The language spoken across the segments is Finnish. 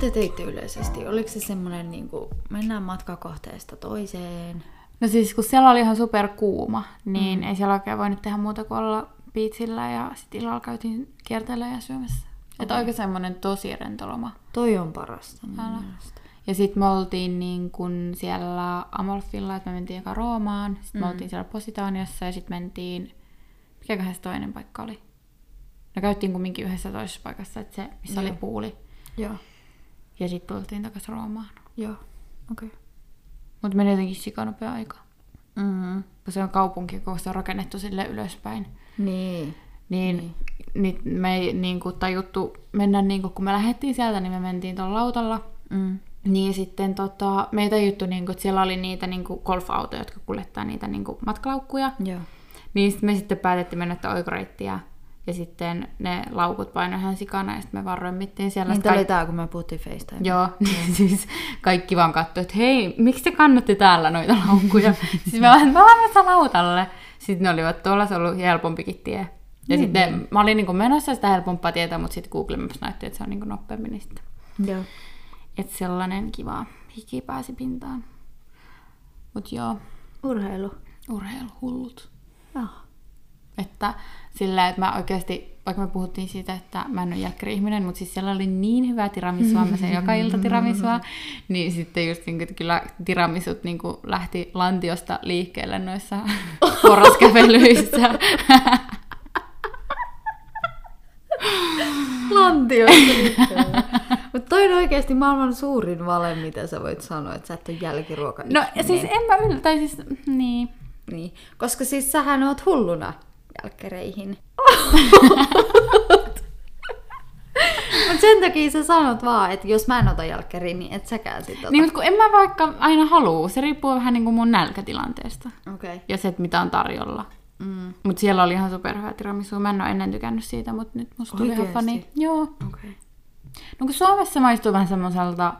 Te teitte yleisesti? Oliko se semmoinen, niin kuin, mennään matkakohteesta toiseen? No siis kun siellä oli ihan super kuuma, niin mm. ei siellä oikein voinut tehdä muuta kuin olla biitsillä ja sitten illalla käytiin kiertelemään ja syömässä. Okay. Että oikein semmoinen tosi rentoloma. Toi on parasta. Älä. Ja sitten me oltiin niin kun siellä Amalfilla, että me mentiin eka Roomaan, sitten mm. me oltiin siellä Positaaniassa ja sitten mentiin, mikäköhän se toinen paikka oli? No käytiin kumminkin yhdessä toisessa paikassa, että se, missä Joo. oli puuli. Joo. Ja sitten tultiin takaisin Roomaan. Joo, okei. Okay. Mutta meni jotenkin sikanopea aika. Mm-hmm. Kun se on kaupunki, kun se on rakennettu sille ylöspäin. Niin. Niin, niin. niin me ei niin kuin, tajuttu mennä, niin kuin, kun me lähdettiin sieltä, niin me mentiin tuolla lautalla. Mm. Niin sitten tota, me ei tajuttu, niin kuin, että siellä oli niitä niin kuin golf-autoja, jotka kuljettaa niitä niin kuin, matkalaukkuja. Joo. Niin me sitten päätettiin mennä oikoreittiä. Ja sitten ne laukut painoi ihan sikana ja sitten me vaan römmittiin siellä. Niin oli tää, kun me puhuttiin FaceTime. Joo, niin siis kaikki vaan katsoi, että hei, miksi te kannatte täällä noita laukkuja? siis me vaan, me ollaan lautalle. Sitten ne olivat, tuolla se ollut helpompikin tie. Ja niin, sitten niin. mä olin niin menossa sitä helpompaa tietä, mutta sitten Google Maps näytti, että se on niin nopeammin. Niin sitten. Joo. Että sellainen kiva hiki pääsi pintaan. Mut joo. Urheilu. Urheilu, hullut. Joo. Että sillä, että mä oikeasti, vaikka me puhuttiin siitä, että mä en ole jälkkäri-ihminen, mutta siis siellä oli niin hyvää tiramisua, mä sen joka ilta tiramisua, niin sitten just niin, että kyllä tiramisut niin kuin lähti lantiosta liikkeelle noissa porraskävelyissä. lantiosta liikkeelle. Mutta toi on oikeasti maailman suurin vale, mitä sä voit sanoa, että sä et ole jälkiruoka. No siis en mä yllä, tai siis, niin. Niin, koska siis sähän oot hulluna jälkkäreihin. Mutta sen takia sä sanot vaan, että jos mä en ota jälkkäriin, niin et säkään sit ota. Niin, mutta kun en mä vaikka aina halua. Se riippuu vähän niin kuin mun nälkätilanteesta. Okay. Ja se, että mitä on tarjolla. Mm. Mutta siellä oli ihan superhyvä tiramisu. Mä en ole ennen tykännyt siitä, mutta nyt musta tuli ihan fani. Joo. Okay. No kun Suomessa maistuu vähän semmoiselta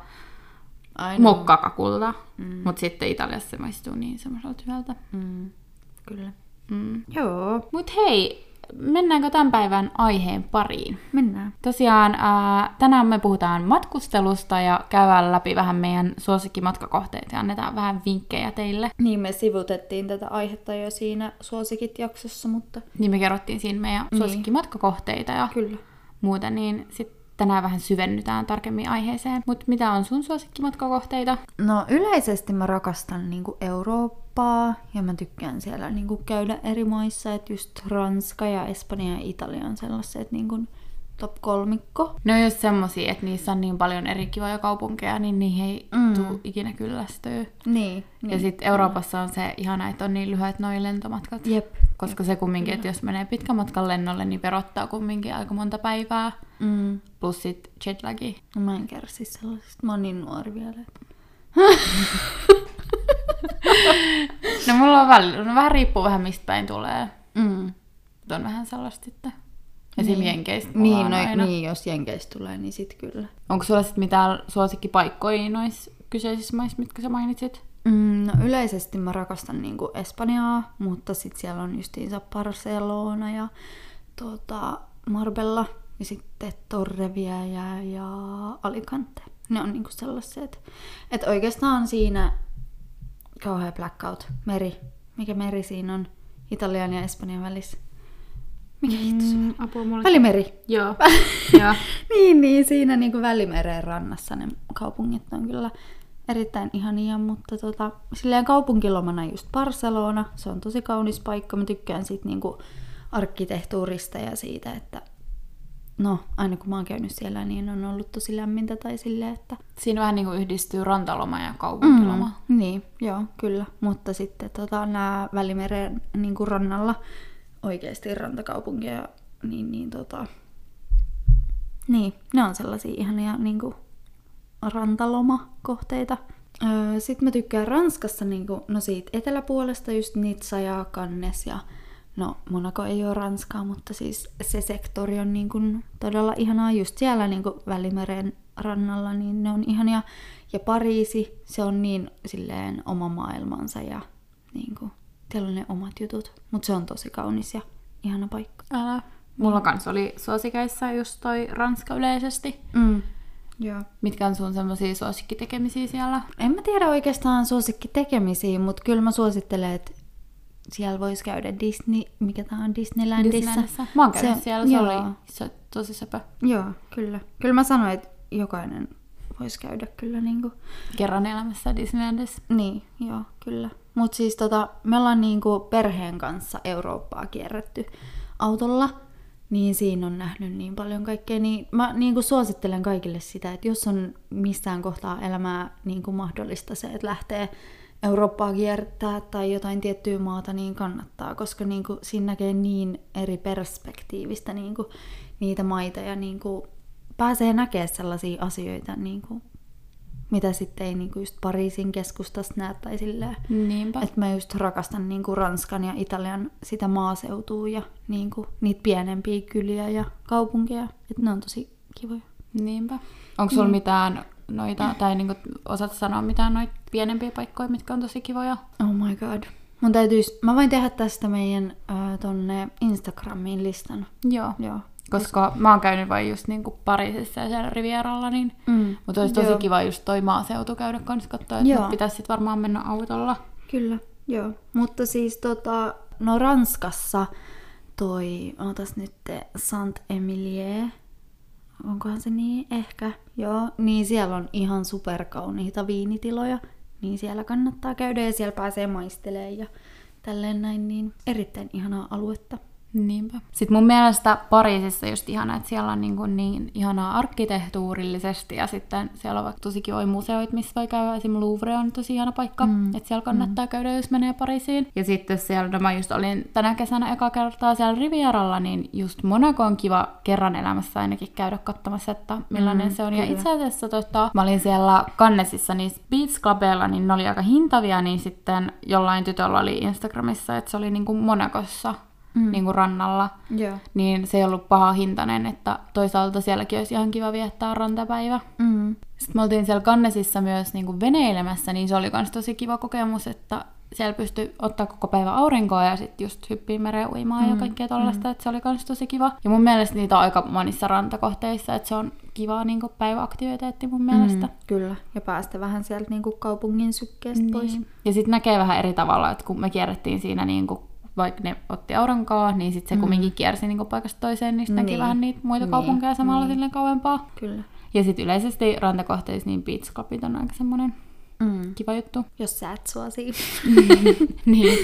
mokkakakulta, mm. mutta sitten Italiassa se maistuu niin semmoiselta hyvältä. Mm. Kyllä. Mm. Joo. Mut hei, mennäänkö tämän päivän aiheen pariin? Mennään. Tosiaan ää, tänään me puhutaan matkustelusta ja käydään läpi vähän meidän suosikkimatkakohteita ja annetaan vähän vinkkejä teille. Niin me sivutettiin tätä aihetta jo siinä suosikit-jaksossa, mutta... Niin me kerrottiin siinä meidän niin. suosikkimatkakohteita ja Kyllä. muuta, niin sitten tänään vähän syvennytään tarkemmin aiheeseen. Mutta mitä on sun suosikkimatkakohteita? No yleisesti mä rakastan niinku Eurooppaa ja mä tykkään siellä niinku käydä eri maissa, että just Ranska ja Espanja ja Italia on sellaiset niinku top kolmikko. No jos semmosia, että niissä on niin paljon eri kivoja kaupunkeja, niin niihin ei mm. tuu ikinä kyllästyä. Niin. Ja niin. sitten Euroopassa on se ihana, että on niin lyhyet noi lentomatkat. Jep. Koska se kumminkin, että jos menee pitkän matkan lennolle, niin verottaa kumminkin aika monta päivää. Mm. Plus sit jetlagi. No mä en kärsi sellaisesta. Mä oon niin nuori vielä. no mulla on välillä, no vähän riippuu vähän mistä päin tulee. Mm. Mutta on vähän sellaista sitten. Esim. Niin. Jenkeistä Niin, no, aina. niin, jos Jenkeistä tulee, niin sit kyllä. Onko sulla sitten mitään suosikkipaikkoja noissa kyseisissä maissa, mitkä sä mainitsit? Mm, no yleisesti mä rakastan niinku Espanjaa, mutta sit siellä on justiinsa Barcelona ja tota, Marbella ja sitten Torrevieja ja Alicante. Ne on niinku sellaiset, että oikeastaan siinä kauhea blackout, meri. Mikä meri siinä on Italian ja Espanjan välissä? Mikä hitto se on? Mm, apua mulle. Välimeri. Joo. Joo. niin, niin, siinä niinku Välimeren rannassa ne kaupungit on kyllä erittäin ihania, mutta tota, silleen kaupunkilomana just Barcelona, se on tosi kaunis paikka, mä tykkään siitä niinku arkkitehtuurista ja siitä, että no, aina kun mä oon käynyt siellä, niin on ollut tosi lämmintä tai silleen, että... Siinä vähän niin kuin yhdistyy rantaloma ja kaupunkiloma. Mm, niin, joo, kyllä. Mutta sitten tota, nämä Välimeren niin kuin rannalla oikeasti rantakaupunkia, niin, niin tota... Niin, ne on sellaisia ihania niin kuin rantalomakohteita. Öö, Sitten mä tykkään Ranskassa niin kuin, no siitä eteläpuolesta just Nizza ja Cannes ja no Monaco ei ole Ranskaa, mutta siis se sektori on niin kuin todella ihanaa just siellä niin kuin Välimeren rannalla, niin ne on ihania. Ja Pariisi, se on niin silleen oma maailmansa ja niin kuin, siellä on ne omat jutut, mutta se on tosi kaunis ja ihana paikka. Älä. Mulla kans oli suosikeissa just toi Ranska yleisesti. Mm. Joo. Mitkä on sun semmoisia suosikkitekemisiä siellä? En mä tiedä oikeastaan suosikkitekemisiä, mutta kyllä mä suosittelen, että siellä voisi käydä Disney, mikä tää on Disneylandissa. Disneylandissa. Mä oon käynyt Se- siellä, se joo. oli se, tosi söpö. Joo, kyllä. Kyllä mä sanoin, että jokainen voisi käydä kyllä niinku. Kerran elämässä Disneylandissa. Niin, joo, kyllä. Mutta siis tota, me ollaan niinku perheen kanssa Eurooppaa kierretty autolla, niin siinä on nähnyt niin paljon kaikkea. Niin mä niinku suosittelen kaikille sitä, että jos on missään kohtaa elämää niinku mahdollista se, että lähtee Eurooppaa kiertää tai jotain tiettyä maata, niin kannattaa, koska niinku siinä näkee niin eri perspektiivistä niinku niitä maita ja niinku pääsee näkemään sellaisia asioita, niinku, mitä sitten ei niinku just Pariisin keskustasta näe tai silleen. Niinpä. Että mä just rakastan niinku Ranskan ja Italian sitä maaseutua ja niinku niitä pienempiä kyliä ja kaupunkeja. Että ne on tosi kivoja. Niinpä. Onko sulla Niin. mitään noita, tai niinku, osaat sanoa mitään noita pienempiä paikkoja, mitkä on tosi kivoja? Oh my god. Mun täytyis, mä voin tehdä tästä meidän äh, tonne Instagramiin listan. Joo. Joo. Koska mä oon käynyt vain just niinku Pariisissa ja siellä Rivieralla, niin... Mm. Mutta olisi tosi Joo. kiva just toi maaseutu käydä kans katsoa, että pitäisi sit varmaan mennä autolla. Kyllä, joo. Mutta siis tota, no Ranskassa toi, ootas nyt, Saint-Emilie, onkohan se niin? Ehkä, joo. Niin siellä on ihan superkauniita viinitiloja, niin siellä kannattaa käydä ja siellä pääsee maistelemaan ja tälleen näin, niin erittäin ihanaa aluetta. Niinpä. Sitten mun mielestä Pariisissa just ihana, että siellä on niin, kuin niin ihanaa arkkitehtuurillisesti ja sitten siellä on vaikka tosi kivoja museoita, missä voi käydä. Esimerkiksi Louvre on tosi ihana paikka, mm. että siellä kannattaa mm. käydä, jos menee Pariisiin. Ja sitten siellä, no mä just olin tänä kesänä eka kertaa siellä Rivieralla, niin just Monaco on kiva kerran elämässä ainakin käydä katsomassa, että millainen Mm, se on. Ja kyllä. itse asiassa tota, mä olin siellä Cannesissa niissä Beach Clubeilla, niin ne oli aika hintavia, niin sitten jollain tytöllä oli Instagramissa, että se oli niin kuin Monakossa mm. niin kuin rannalla, Joo. niin se ei ollut paha hintainen, että toisaalta sielläkin olisi ihan kiva viettää rantapäivä. Mm. Sitten me oltiin siellä Cannesissa myös niin kuin veneilemässä, niin se oli myös tosi kiva kokemus, että siellä pystyi ottaa koko päivä aurinkoa ja sitten just hyppii mereen uimaan mm. ja kaikkea tollaista, mm. että se oli myös tosi kiva. Ja mun mielestä niitä on aika monissa rantakohteissa, että se on kiva niin kuin päiväaktiviteetti mun mielestä. Mm, kyllä, ja päästä vähän sieltä niinku kaupungin sykkeestä niin. pois. Ja sitten näkee vähän eri tavalla, että kun me kierrettiin siinä niin kuin vaikka ne otti aurinkoa, niin sitten se mm. kumminkin kiersi niin paikasta toiseen, niin sitten näki Niin. vähän niitä muita Niin, kaupunkeja samalla niin. silleen kauempaa. Kyllä. Ja sitten yleisesti rantakohteissa niin beach clubit on aika semmoinen Mm. kiva juttu. Jos sä et suosi. niin,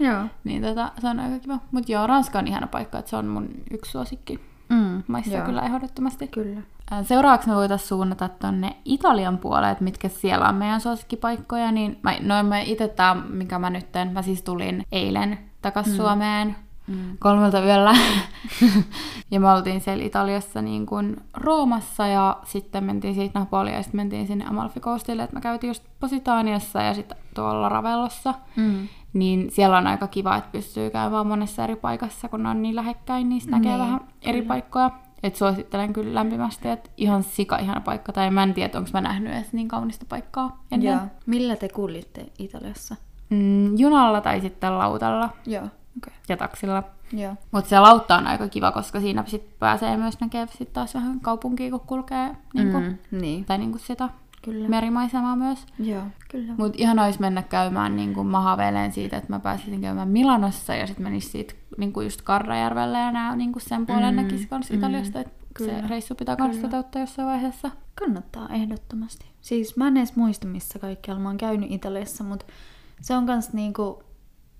Joo. niin tota, se on aika kiva. Mutta joo, Ranska on ihana paikka, että se on mun yksi suosikki Mm. maissa Joo. kyllä ehdottomasti. Kyllä. Seuraavaksi me voitaisiin suunnata tonne Italian puolelle, että mitkä siellä on meidän suosikkipaikkoja. Niin mä, no mä itse tää, mikä mä nyt teen, mä siis tulin eilen takas mm. Suomeen Mm. kolmelta yöllä. ja me oltiin siellä Italiassa niin kuin Roomassa ja sitten mentiin siitä Napolia ja sitten mentiin sinne Amalfi Coastille, että me käytiin just Positaniassa ja sitten tuolla Ravellossa. Mm. Niin siellä on aika kiva, että pystyy käymään monessa eri paikassa, kun ne on niin lähekkäin, niin näkee Niin, vähän eri paikkoja. Et suosittelen kyllä lämpimästi, että ihan sika ihana paikka, tai mä en tiedä, onko mä nähnyt edes niin kaunista paikkaa ennen. Joo. Millä te kuljitte Italiassa? Mm, junalla tai sitten lautalla Joo. Okei. ja taksilla. Mutta se lautta on aika kiva, koska siinä sit pääsee myös näkemään sit taas vähän kaupunkia, kun kulkee niinku. Mm. Niin. tai niinku sitä Kyllä. merimaisemaa myös. Joo. Kyllä. Mutta ihan olisi mennä käymään, niin kuin mä haaveilen siitä, että mä pääsisin käymään Milanossa ja sitten menis siitä niin kuin just Karrajärvelle ja nää niin kuin sen puolen Mm, näkisi kans mm, Italiasta, että se kyllä, reissu pitää kans toteuttaa jossain vaiheessa. Kannattaa ehdottomasti. Siis mä en edes muista, missä kaikkialla mä oon käynyt Italiassa, mutta se on kans niinku,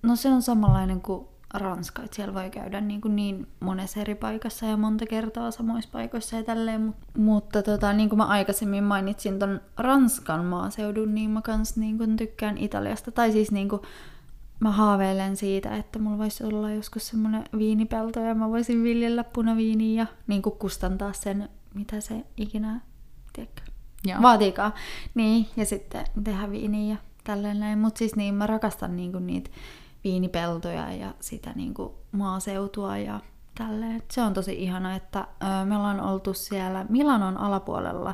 no se on samanlainen kuin Ranska, että siellä voi käydä niin, kuin niin monessa eri paikassa ja monta kertaa samoissa paikoissa ja tälleen. Mut, mutta tota, niin kuin mä aikaisemmin mainitsin ton Ranskan maaseudun, niin mä kans niin kuin tykkään Italiasta. Tai siis niin kuin, mä haaveilen siitä, että mulla voisi olla joskus semmoinen viinipelto ja mä voisin viljellä punaviiniä ja niin kuin kustantaa sen, mitä se ikinä, tiedätkö, Joo. vaatiikaan. Niin, ja sitten tehdä viiniä ja tälleen näin. Mutta siis niin, mä rakastan niinku niitä viinipeltoja ja sitä niinku maaseutua ja tälleen. Se on tosi ihana, että me ollaan oltu siellä Milanon alapuolella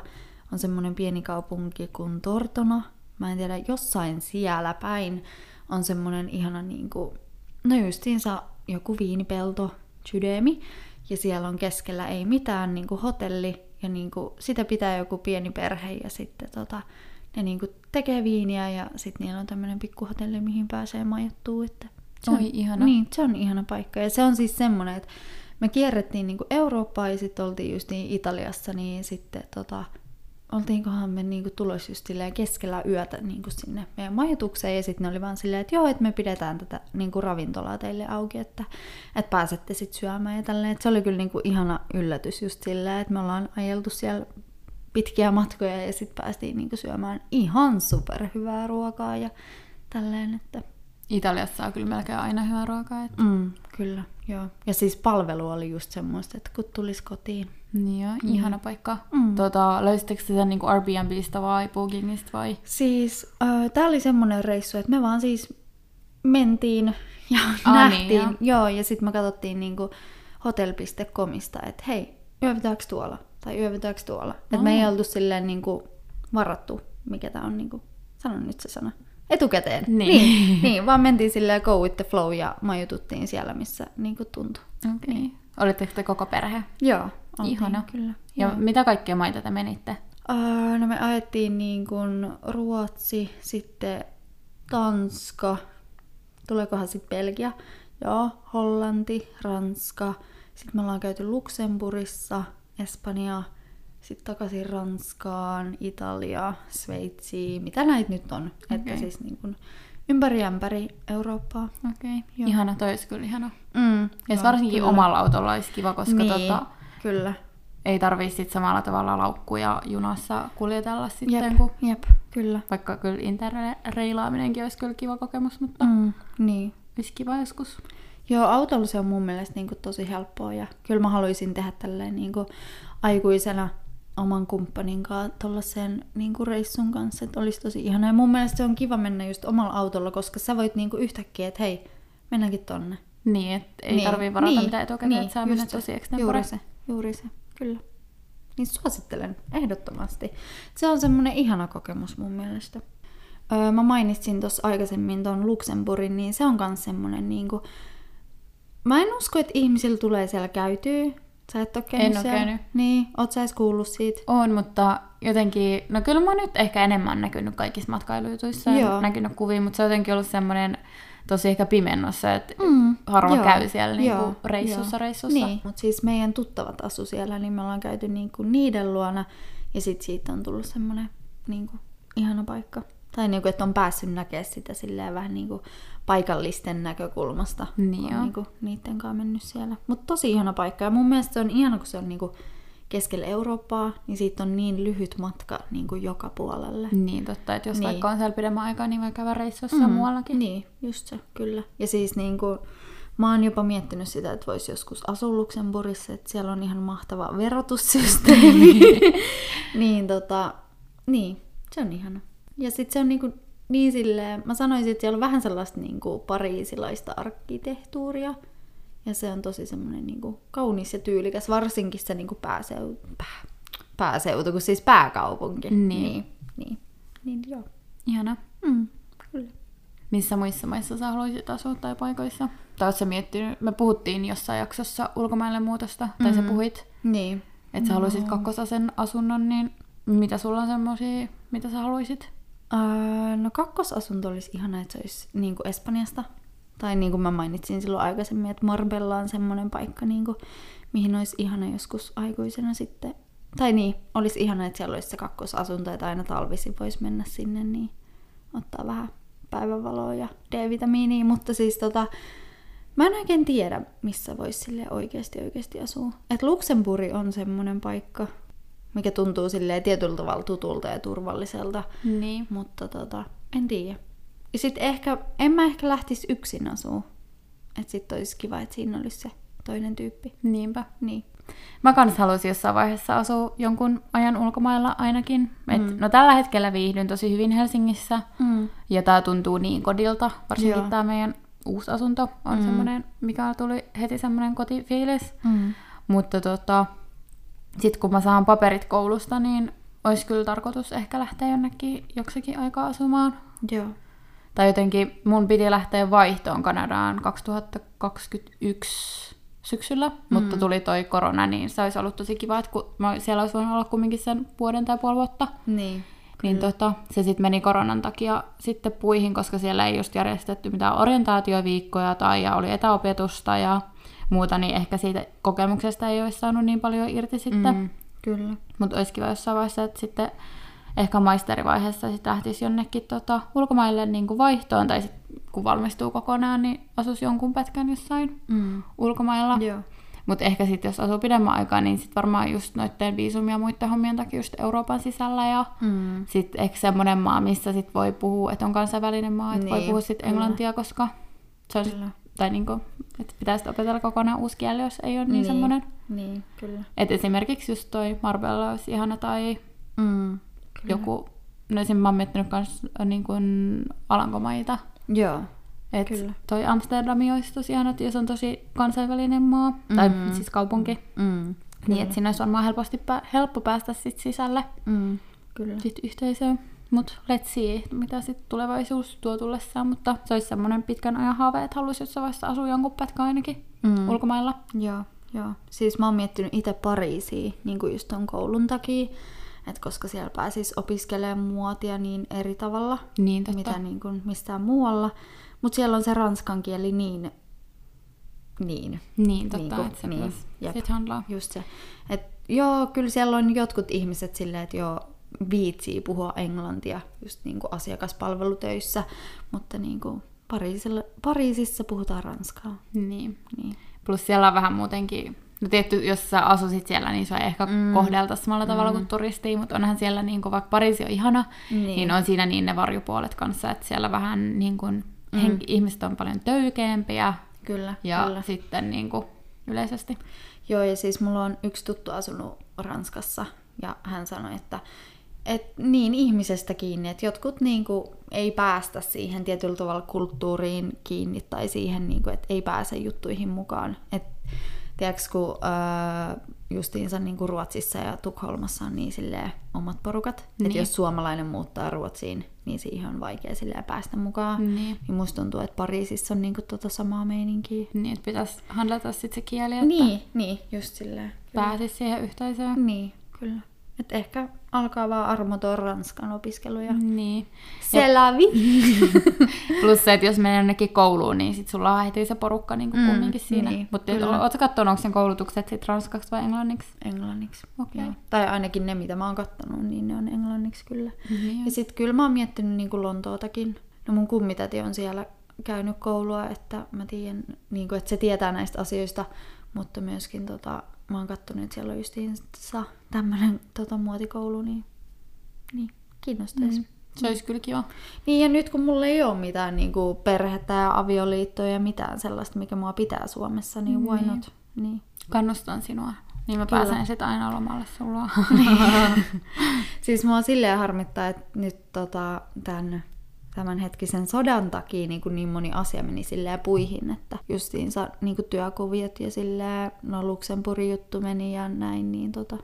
on semmoinen pieni kaupunki kuin Tortona. Mä en tiedä, jossain siellä päin on semmoinen ihana niinku, no justiinsa joku viinipelto, sydämi. Ja siellä on keskellä ei mitään niinku hotelli ja niinku, sitä pitää joku pieni perhe ja sitten tota, ne niinku tekee viiniä ja sitten niillä on tämmöinen pikkuhotelli, mihin pääsee majoittuu. Että se Oi, on, ihana. Niin, se on ihana paikka. Ja se on siis semmoinen, että me kierrettiin niinku Eurooppaa ja sitten oltiin just niin Italiassa, niin sitten tota, oltiinkohan me niinku tulos just keskellä yötä niinku sinne meidän majoitukseen ja sitten ne oli vaan silleen, että joo, että me pidetään tätä niinku ravintolaa teille auki, että, että pääsette sitten syömään ja tälleen. Et se oli kyllä niinku ihana yllätys just silleen, että me ollaan ajeltu siellä pitkiä matkoja ja sitten päästiin niinku syömään ihan superhyvää ruokaa ja tälleen, että Italiassa on kyllä melkein aina hyvää ruokaa. Että... mm, kyllä, joo. Ja siis palvelu oli just semmoista, että kun tulis kotiin. Niin joo, ihana paikka. Mm. Tota, löysittekö te sen niin Airbnbistä vai Bookingista vai? Siis äh, tää oli semmonen reissu, että me vaan siis mentiin ja Ah, nähtiin. niin, joo. joo, ja sitten me katsottiin niinku hotel.comista, että hei, yövytäänkö tuolla? Tai yövytäänkö tuolla? Että me ei oltu silleen niinku varattu, mikä tää on niinku, sano nyt se sana. Etukäteen. Niin. niin, niin, vaan mentiin silleen go with the flow ja majoituttiin siellä, missä niinku tuntui. Okei. Okay. Olitteko te koko perhe? Joo, oltiin, Ihana. Kyllä. Ja joo. mitä kaikkea maita te menitte? Uh, no me ajettiin niin kuin Ruotsi, sitten Tanska, tuleekohan sitten Belgia, joo, Hollanti, Ranska, sitten me ollaan käyty Luxemburissa, Espanja, sitten takaisin Ranskaan, Italia, Sveitsiin, mitä näitä nyt on, okay. että siis niin kuin ympäri ämpäri Eurooppaa. Okei. Okay. Joo. Ihana, toi olisi kyllä ihana. Mm, Ja joo, varsinkin kyllä. omalla autolla olisi kiva, koska niin, tota, kyllä. ei tarvii sit samalla tavalla laukkuja junassa kuljetella sitten, Jep, kun jep, kyllä. vaikka kyllä interreilaaminenkin olisi kyllä kiva kokemus, mutta Mm, niin. olisi kiva joskus. Joo, autolla se on mun mielestä niin kuin tosi helppoa ja kyllä mä haluaisin tehdä tälleen niin kuin aikuisena oman kumppanin kanssa tollaisen niin kuin reissun kanssa, että olisi tosi ihana. Ja mun mielestä se on kiva mennä just omalla autolla, koska sä voit niin kuin yhtäkkiä, että hei, mennäänkin tonne. Niin, että ei Niin, tarvii varata niin, mitään etukäteen, niin, että saa mennä tosi Juuri extempore. se, juuri se, kyllä. Niin suosittelen ehdottomasti. Se on semmoinen ihana kokemus mun mielestä. Öö, mä mainitsin tuossa aikaisemmin ton Luxemburgin, niin se on myös semmoinen niinku... Mä en usko, että ihmisillä tulee siellä käytyä. Sä et ole käynyt En siellä. käynyt. Niin, oot sä edes kuullut siitä? On, mutta jotenkin, no kyllä mä oon nyt ehkä enemmän näkynyt kaikissa matkailujutuissa, Joo. ja näkynyt kuvia, mutta se on jotenkin ollut semmoinen tosi ehkä pimennossa, että Mm, harva joo, käy siellä niinku joo, reissussa joo. reissussa. Niin, mutta siis meidän tuttavat asu siellä, niin me ollaan käyty niinku niiden luona. Ja sit siitä on tullut semmoinen niinku, ihana paikka. Tai niinku, että on päässyt näkemään sitä silleen vähän niinku paikallisten näkökulmasta. Niin on niinku niiden kanssa mennyt siellä. Mutta tosi ihana paikka. Ja mun mielestä se on ihana, kun se on niinku keskellä Eurooppaa, niin siitä on niin lyhyt matka niinku joka puolelle. Niin totta, että jos Niin. vaikka on siellä pidemmän aikaa, niin voi käydä reissussa mm. muuallakin. Niin, just se, kyllä. Ja siis niin kuin, mä oon jopa miettinyt sitä, että voisi joskus asua Luxemburgissa, että siellä on ihan mahtava verotussysteemi. niin tota, niin, se on ihana. Ja sitten se on niinku, niin silleen, mä sanoisin, että siellä on vähän sellaista niinku pariisilaista arkkitehtuuria. Ja se on tosi semmoinen niinku kaunis ja tyylikäs, varsinkin se niinku pääseutu, pää, pääseutu, kun siis pääkaupunki. Niin. Niin, niin, niin joo. Ihana. Mm, kyllä. Missä muissa maissa sä haluaisit asua tai paikoissa? Tai oot sä miettinyt, me puhuttiin jossain jaksossa ulkomaille muutosta, tai sä Mm. puhuit, Niin. että sä haluaisit kakkosasen asunnon, niin mitä sulla on semmosia, mitä sä haluaisit? Öö, no kakkosasunto olisi ihana, että se olisi niin kuin Espanjasta. Tai niin kuin mä mainitsin silloin aikaisemmin, että Marbella on semmoinen paikka, niin kuin, mihin olisi ihana joskus aikuisena sitten. Tai niin, olisi ihana, että siellä olisi se kakkosasunto, että aina talvisi voisi mennä sinne, niin ottaa vähän päivänvaloa ja D-vitamiinia. Mutta siis tota, mä en oikein tiedä, missä voisi sille oikeasti oikeasti asua. Et Luxemburg on semmoinen paikka, mikä tuntuu silleen tietyllä tavalla tutulta ja turvalliselta. Niin. Mutta tota, en tiedä. Ja sit ehkä, en mä ehkä lähtisi yksin asuu. Et sit olisi kiva, että siinä olisi se toinen tyyppi. Niinpä. Niin. Mä kans haluaisin jossain vaiheessa asua jonkun ajan ulkomailla ainakin. Et, Mm. No tällä hetkellä viihdyn tosi hyvin Helsingissä. Mm. Ja tää tuntuu niin kodilta, varsinkin Joo. tämä meidän uusi asunto on Mm. semmoinen, mikä tuli heti semmoinen kotifiilis. Mm. Mutta tota, sit kun mä saan paperit koulusta, niin olisi kyllä tarkoitus ehkä lähteä jonnekin joksikin aikaa asumaan. Joo. Tai jotenkin mun piti lähteä vaihtoon Kanadaan 2021 syksyllä, mm. mutta tuli toi korona, niin se olisi ollut tosi kiva, että kun mä, siellä olisi voinut olla kumminkin sen vuoden tai puoli vuotta. Niin. Niin tota, se sitten meni koronan takia sitten puihin, koska siellä ei just järjestetty mitään orientaatioviikkoja tai ja oli etäopetusta ja muuta, niin ehkä siitä kokemuksesta ei olisi saanut niin paljon irti sitten. Mm, kyllä. Mutta olisi kiva jossain vaiheessa, että sitten ehkä maisterivaiheessa sitten lähtisi jonnekin tota, ulkomaille niin kuin vaihtoon, tai sit, kun valmistuu kokonaan, niin asuisi jonkun pätkän jossain Mm. ulkomailla. Joo. Mutta ehkä sitten jos asuu pidemmän aikaa, niin sitten varmaan just noiden viisumia ja muiden hommien takia just Euroopan sisällä ja Mm. sitten ehkä semmoinen maa, missä sit voi puhua, että on kansainvälinen maa, että voi Niin, puhua sitten englantia, koska se on sit, Tai niinku, että pitäisi opetella kokonaan uusi kieli, jos ei ole niin, Niin. semmoinen. Niin, kyllä. Että esimerkiksi just toi Marbella olisi ihana tai Mm. joku, no esim. mä oon miettinyt kans niin kuin Alankomaita. Joo. Et Kyllä. toi Amsterdami olisi tosi ihana, jos on tosi kansainvälinen maa, mm. tai siis kaupunki, Mm. niin että sinne olisi varmaan helposti pää- helppo päästä sit sisälle Mm. Kyllä. sit yhteisöön. Mutta let's see, mitä sitten tulevaisuus tuo tullessaan, mutta se olisi semmoinen pitkän ajan haave, että haluaisi jossain vaiheessa asua jonkun pätkän ainakin Mm. ulkomailla. Joo, joo. Siis mä oon miettinyt itse Pariisiin, niin kuin just ton koulun takia, että koska siellä pääsis opiskelemaan muotia niin eri tavalla, Niin totta. mitä niin kuin mistään muualla. Mutta siellä on se ranskan kieli niin, niin, Niin totta, Niinku, että se niin, jep. sit handlaa. just se. Et joo, kyllä siellä on jotkut ihmiset silleen, että joo, viitsii puhua englantia just niin kuin asiakaspalvelutöissä, mutta niin kuin Pariisilla, Pariisissa puhutaan ranskaa. Niin. Niin. Plus siellä on vähän muutenkin, no tietty, jos sä asusit siellä, niin se ei ehkä mm. Mm. kohdelta samalla tavalla kuin turistia, mutta onhan siellä, niin kuin, vaikka Pariisi on ihana, niin. Niin. niin on siinä niin ne varjupuolet kanssa, että siellä vähän niin kuin, mm. hen, ihmiset on paljon töykeämpiä Kyllä, ja kyllä. sitten niin kuin, yleisesti. Joo, ja siis mulla on yksi tuttu asunut Ranskassa, ja hän sanoi, että et niin ihmisestä kiinni, että jotkut niinku ei päästä siihen tietyllä tavalla kulttuuriin kiinni tai siihen, niinku, että ei pääse juttuihin mukaan. Et, tiedätkö, kun öö, justiinsa niinku Ruotsissa ja Tukholmassa on niin silleen omat porukat, niin. että jos suomalainen muuttaa Ruotsiin, niin siihen on vaikea silleen päästä mukaan. Niin. Niin musta tuntuu, että Pariisissa on niinku tota samaa meininkiä. Niin, että pitäisi handlata sitten se kieli, että Niin, niin, just silleen. Pääsisi siihen yhteisöön. Niin, kyllä. Et ehkä alkaa vaan armoton ranskan opiskeluja. Niin. C'est la vie! Plus se, että jos menee jonnekin kouluun, niin sit sulla on heti se porukka niin Mm, kumminkin siinä. niin, Mutta ootko katsonut, onko sen koulutukset sit ranskaksi vai englanniksi? Englanniksi. Okei. Joo. Tai ainakin ne, mitä mä oon kattonut, niin ne on englanniksi kyllä. Niin. Ja sit kyllä mä oon miettinyt niin kuin Lontootakin. No mun kummitäti on siellä käynyt koulua, että mä tiedän, niin kuin, että se tietää näistä asioista, mutta myöskin tota, mä oon kattonut, että siellä on justiinsa tämmönen tota, muotikoulu, niin, niin kiinnostaisi. Mm. Se olisi kyllä kiva. Niin ja nyt kun mulla ei ole mitään niin kuin perhettä ja avioliittoa ja mitään sellaista, mikä mua pitää Suomessa, niin why not? Niin. Kannustan sinua. Niin mä Kyllä. pääsen sitten aina lomalle sulla. Siis mua silleen harmittaa, että nyt tota, tämän, tämän hetkisen sodan takia niin, kuin niin moni asia meni silleen puihin, että justiinsa niin kuin työkuviot ja silleen, no Luxemburgin juttu meni ja näin, niin tota,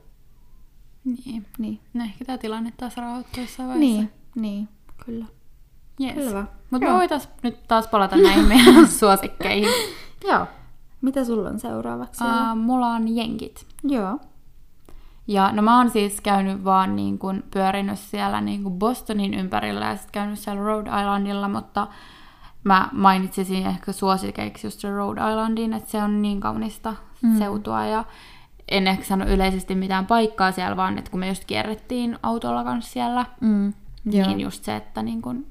niin. niin. No ehkä tämä tilanne taas rauhoittuu jossain vaiheessa. Niin, niin, kyllä. Yes. Selvä. Mutta me Joo. voitais nyt taas palata näihin meidän suosikkeihin. Joo. Mitä sulla on seuraavaksi? Uh, mulla on jenkit. Joo. Ja no mä oon siis käynyt vaan niin kuin pyörinyt siellä niin kuin Bostonin ympärillä ja sitten käynyt siellä Rhode Islandilla, mutta mä mainitsisin ehkä suosikeiksi just Rhode Islandin, että se on niin kaunista mm. seutua ja en ehkä sano yleisesti mitään paikkaa siellä, vaan että kun me just kierrettiin autolla kanssa siellä, Mm. Joo. niin just se, että niin kuin,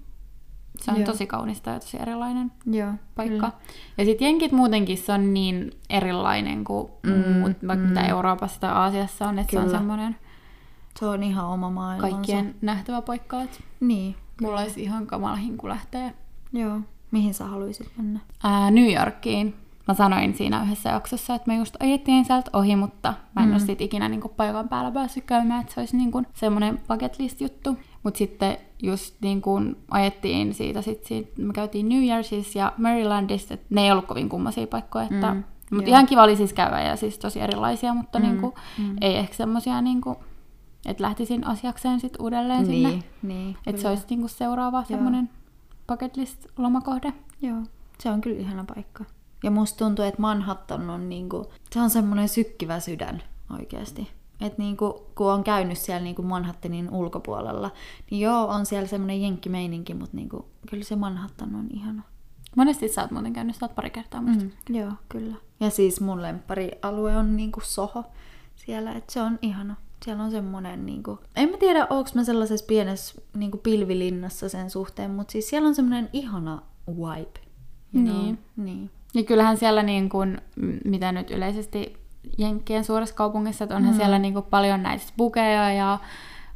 se on Joo. tosi kaunista ja tosi erilainen Joo. paikka. Kyllä. Ja sitten jenkit muutenkin se on niin erilainen kuin mm, muut, vaikka mm. mitä Euroopassa tai Aasiassa on, että se on semmoinen Se on ihan oma maailmansa. kaikkien nähtävä paikka. Että Niin. mulla olisi ihan kamala hinku lähteä Joo. Mihin sä haluaisit mennä? ää, New Yorkiin. Mä sanoin siinä yhdessä jaksossa, että me just ajettiin sieltä ohi, mutta mä en mm. ole sit ikinä niin paikan päällä päässyt käymään, että se olisi niin semmoinen bucket list juttu. Mutta sitten just niin kuin ajettiin siitä, sit siitä, me käytiin New Jerseyssä ja Marylandissa, että ne ei ollut kovin kummasia paikkoja, että Mm, mutta joo. ihan kiva oli siis käydä ja siis tosi erilaisia, mutta Mm, niinku, mm. ei ehkä semmosia, niinku, että lähtisin asiakseen sit uudelleen sinne. Niin, niin. Että se olisi niinku seuraava semmoinen bucket list lomakohde. Joo. Se on kyllä ihana paikka. Ja musta tuntuu, että Manhattan on niinku, se on semmoinen sykkivä sydän oikeasti. Että niinku, kun on käynyt siellä niinku Manhattanin ulkopuolella, niin joo, on siellä semmoinen jenkkimeininki, mutta niinku, kyllä se Manhattan on ihana. Monesti sä oot muuten käynyt, sä oot pari kertaa musta. Mm, joo, kyllä. Ja siis mun lempparialue on niinku Soho siellä, että se on ihana. Siellä on semmoinen, niinku, en mä tiedä, onko mä sellaisessa pienessä niinku pilvilinnassa sen suhteen, mutta siis siellä on semmoinen ihana vibe. you know? Niin. niin. Ja kyllähän siellä niin kuin, mitä nyt yleisesti Jenkkien suuressa kaupungissa, että onhan mm. siellä niin kuin paljon näitä bukeja ja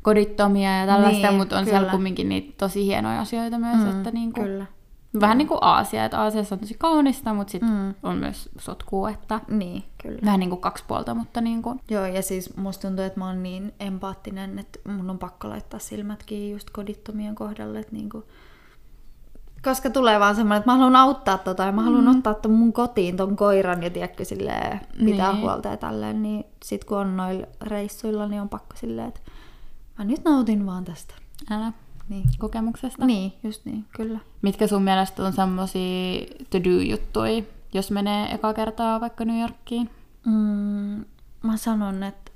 kodittomia ja tällaista, Niin, mutta on siellä kyllä. kumminkin niitä tosi hienoja asioita myös, mm, että niin kuin, Kyllä. vähän niin kuin Aasia, että Aasiassa on tosi kaunista, mutta sitten Mm. on myös sotkua, että Niin, kyllä. vähän niin kuin kaksi puolta, mutta niin kuin, Joo, ja siis musta tuntuu, että mä oon niin empaattinen, että mun on pakko laittaa silmät kiinni just kodittomien kohdalle, että niinku... Koska tulee vaan semmoinen, että mä haluan auttaa tota ja mä haluan mm. ottaa ton mun kotiin ton koiran ja tiedätkö silleen pitää Niin. huolta ja tälleen, niin sit kun on noilla reissuilla, niin on pakko silleen, että mä nyt nautin vaan tästä. älä Niin. kokemuksesta. Niin, just niin, kyllä. Mitkä sun mielestä on semmosia to-do-juttuja, jos menee eka kertaa vaikka New Yorkiin? Mm, mä sanon, että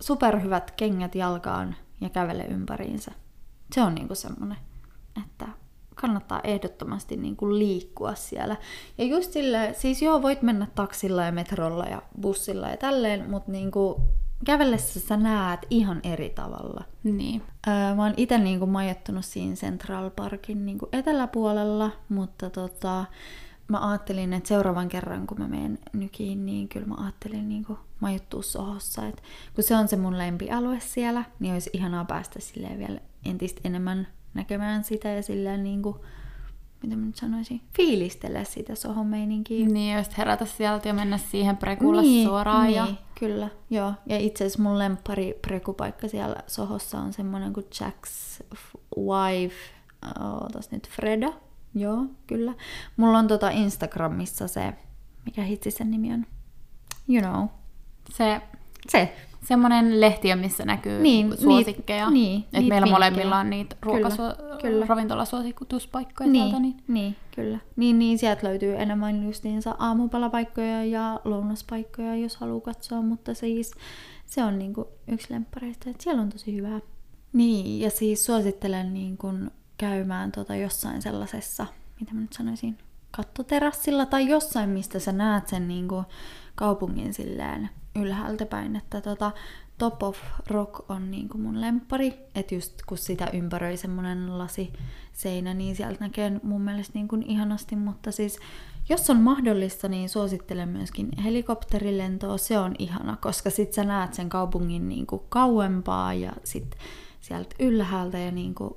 superhyvät kengät jalkaan ja kävele ympäriinsä. Se on niinku semmonen, että kannattaa ehdottomasti niinku liikkua siellä. Ja just sille, siis joo, voit mennä taksilla ja metrolla ja bussilla ja tälleen, mutta niinku kävellessä sä näet ihan eri tavalla. Niin. Öö, mä oon itse niinku majoittunut siinä Central Parkin niinku eteläpuolella, mutta tota, mä ajattelin, että seuraavan kerran kun mä menen nykiin, niin kyllä mä ajattelin niinku majoittua Sohossa. Et kun se on se mun lempialue siellä, niin olisi ihanaa päästä silleen vielä entistä enemmän näkemään sitä ja silleen niinku, mitä mä nyt sanoisin, fiilistellä sitä Sohon meininkiä. Niin, ja herätä sieltä ja mennä siihen prekulle suoraan. niin, Ja... kyllä, joo. Ja itse asiassa mun lemppari prekupaikka siellä Sohossa on semmonen kuin Jack's wife, ootas nyt Freda. Joo, kyllä. Mulla on tota Instagramissa se, mikä hitsi sen nimi on? You know. Se Se. semmoinen lehtiö, missä näkyy Niin, suosikkeja. niit- niin, että niit meillä vinkkejä. molemmilla on niitä ruokasuo- kyllä. ravintolasuosituspaikkoja Niin, täältä. Niin. niin, kyllä. Niin, niin sieltä löytyy enemmän justiinsa aamupalapaikkoja ja lounaspaikkoja, jos haluaa katsoa, mutta siis se on niinku yksi lemppareista, että siellä on tosi hyvää. Niin, ja siis suosittelen niin kun käymään tota jossain sellaisessa, mitä mä nyt sanoisin, kattoterassilla tai jossain, mistä sä näet sen niin kuin kaupungin silleen ylhäältä päin, että tota, Top of Rock on niin kuin mun lemppari, että just kun sitä ympäröi semmonen lasi seinä, niin sieltä näkee mun mielestä niin kuin ihanasti, mutta siis jos on mahdollista, niin suosittelen myöskin helikopterilentoa, se on ihana, koska sit sä näet sen kaupungin niin kuin kauempaa ja sit sieltä ylhäältä ja niin kuin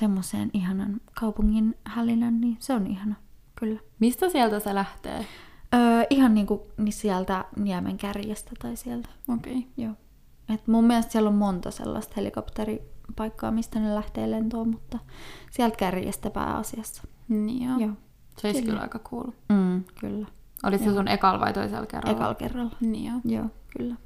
semmoiseen ihanan kaupungin hälinän, niin se on ihana, kyllä. Mistä sieltä se lähtee? Öö, ihan niinku niin sieltä Niemen kärjestä tai sieltä. Okei. Okay. Joo. Et mun mielestä siellä on monta sellaista helikopteripaikkaa, mistä ne lähtee lentoon, mutta sieltä kärjestä pääasiassa. Niin joo. Joo. Se olisi Kyllä. kyllä aika cool. Mm, kyllä. Olit se sun ekal vai toisella kerralla? Ekalla kerralla. Niin joo. Joo, kyllä.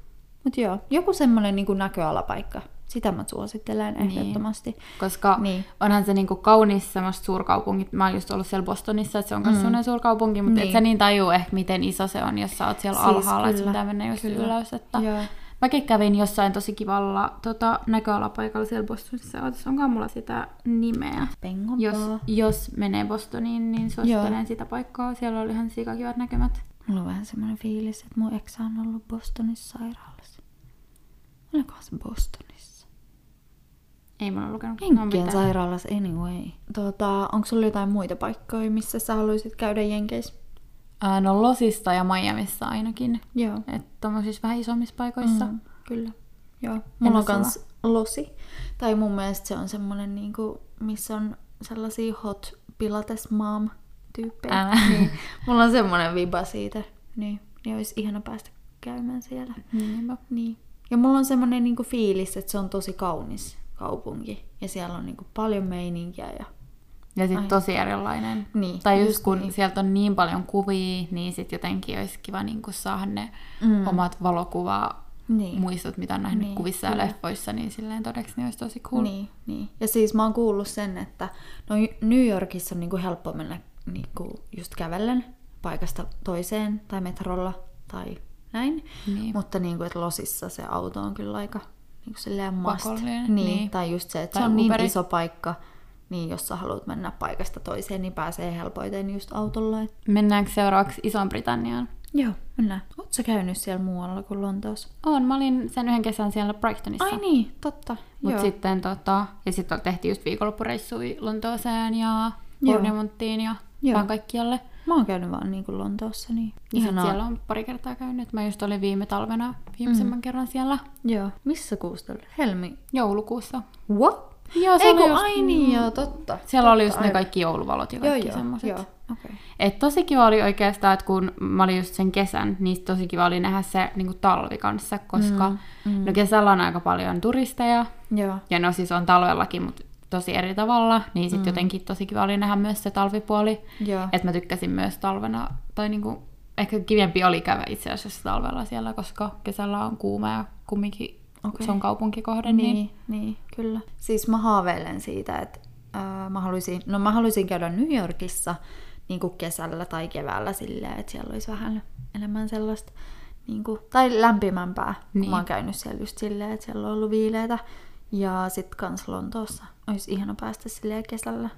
Mut joo, joku semmonen niin näköalapaikka. Sitä mä suosittelen Niin. ehdottomasti. Koska Niin. niin. onhan se niinku kaunis semmoista suurkaupungit. Mä oon just ollut siellä Bostonissa, että se on myös Mm. mm. sellainen suurkaupunki, mutta Niin. niin. et sä niin tajuu ehkä miten iso se on, jos sä oot siellä Siis alhaalla, että kyllä, sun pitää mennä just kyllä. ylös. Että Joo. Mäkin kävin jossain tosi kivalla tota, näköalapaikalla siellä Bostonissa. Ootas, onkohan mulla sitä nimeä? Pengon Jos, jos menee Bostoniin, niin suosittelen sitä paikkaa. Siellä oli ihan sikakivat näkymät. Mulla on vähän semmoinen fiilis, että mun eksä on ollut Bostonissa sairaalassa. Olikohan se Bostonissa? Ei mulla lukenut. Jenkkien pitää. sairaalassa anyway. Tota, onko sulla jotain muita paikkoja, missä sä haluaisit käydä Jenkeissä? Ää, no Losista ja Miamissa ainakin. Joo. Että tommosissa vähän isommissa paikoissa. Mm, kyllä. Joo. Mulla on kans losi. Tai mun mielestä se on semmonen niinku, missä on sellaisia hot pilates mom tyyppejä. Niin. Mulla on semmonen viba siitä. Niin. Niin olisi ihana päästä käymään siellä. Niinpä. Niin. Ja mulla on semmonen niinku fiilis, että se on tosi kaunis kaupunki. Ja siellä on niinku paljon meininkiä. Ja... Ja sitten tosi erilainen. Niin, Tai just, just kun niin. sieltä on niin paljon kuvia, niin sitten jotenkin olisi kiva niin saada ne Mm. omat valokuvaa Niin. muistot, mitä on nähnyt Niin, kuvissa kyllä. ja leffoissa, niin silleen todeksi niin olisi tosi cool. Niin, niin. Ja siis mä oon kuullut sen, että no New Yorkissa on niinku helppo mennä niinku just kävellen, paikasta toiseen tai metrolla tai näin. Niin. Mutta niin kuin, että losissa se auto on kyllä aika niin silleen must. Pakollinen, Niin, niin. Tai just se, että Tai se on niin Uberi. iso paikka, niin jos sä haluat mennä paikasta toiseen, niin pääsee helpoiten just autolla. Et... Mennäänkö seuraavaksi Iso-Britanniaan? Joo, mennään. Oot sä käynyt siellä muualla kuin Lontoossa? On, mä olin sen yhden kesän siellä Brightonissa. Ai niin, totta. Mut Joo. sitten tota, ja sitten tehtiin just viikonloppureissui Lontooseen ja Joo. Bournemouthiin ja Joo. vaan kaikkialle. Mä oon käynyt vaan niin kuin Lontoossa, niin ihanaa. siellä on pari kertaa käynyt. Mä just olin viime talvena viimeisemmän mm. kerran siellä Joo. Missä kuusta oli? Helmi. joulukuussa. What? Joo, Ei oli kun, just- ai niin, joo, totta. Siellä oli totta, just ne aivan. kaikki jouluvalot ja kaikki joo, semmoset. joo. Okei. Et tosi kiva oli oikeastaan, että kun mä olin just sen kesän, niin tosi kiva oli nähdä se niin talvi kanssa, koska mm, mm. no kesällä on aika paljon turisteja, Joo. ja no siis on talvellakin, mutta tosi eri tavalla, niin sitten mm. jotenkin tosi kiva oli nähdä myös se talvipuoli. Että mä tykkäsin myös talvena, tai niinku, ehkä kivempi oli käydä itse asiassa talvella siellä, koska kesällä on kuuma ja kumminkin Okei. se on kaupunkikohde, niin, Niin, niin, kyllä. Siis mä haaveilen siitä, että ää, mä haluaisin, no mä haluaisin käydä New Yorkissa niin kuin kesällä tai keväällä silleen, että siellä olisi vähän enemmän sellaista, niin kuin, tai lämpimämpää. Niin. Niin. Mä oon käynyt siellä just silleen, että siellä on ollut viileitä. Ja sit kans Lontoossa. Olisi ihana päästä silleen kesällä.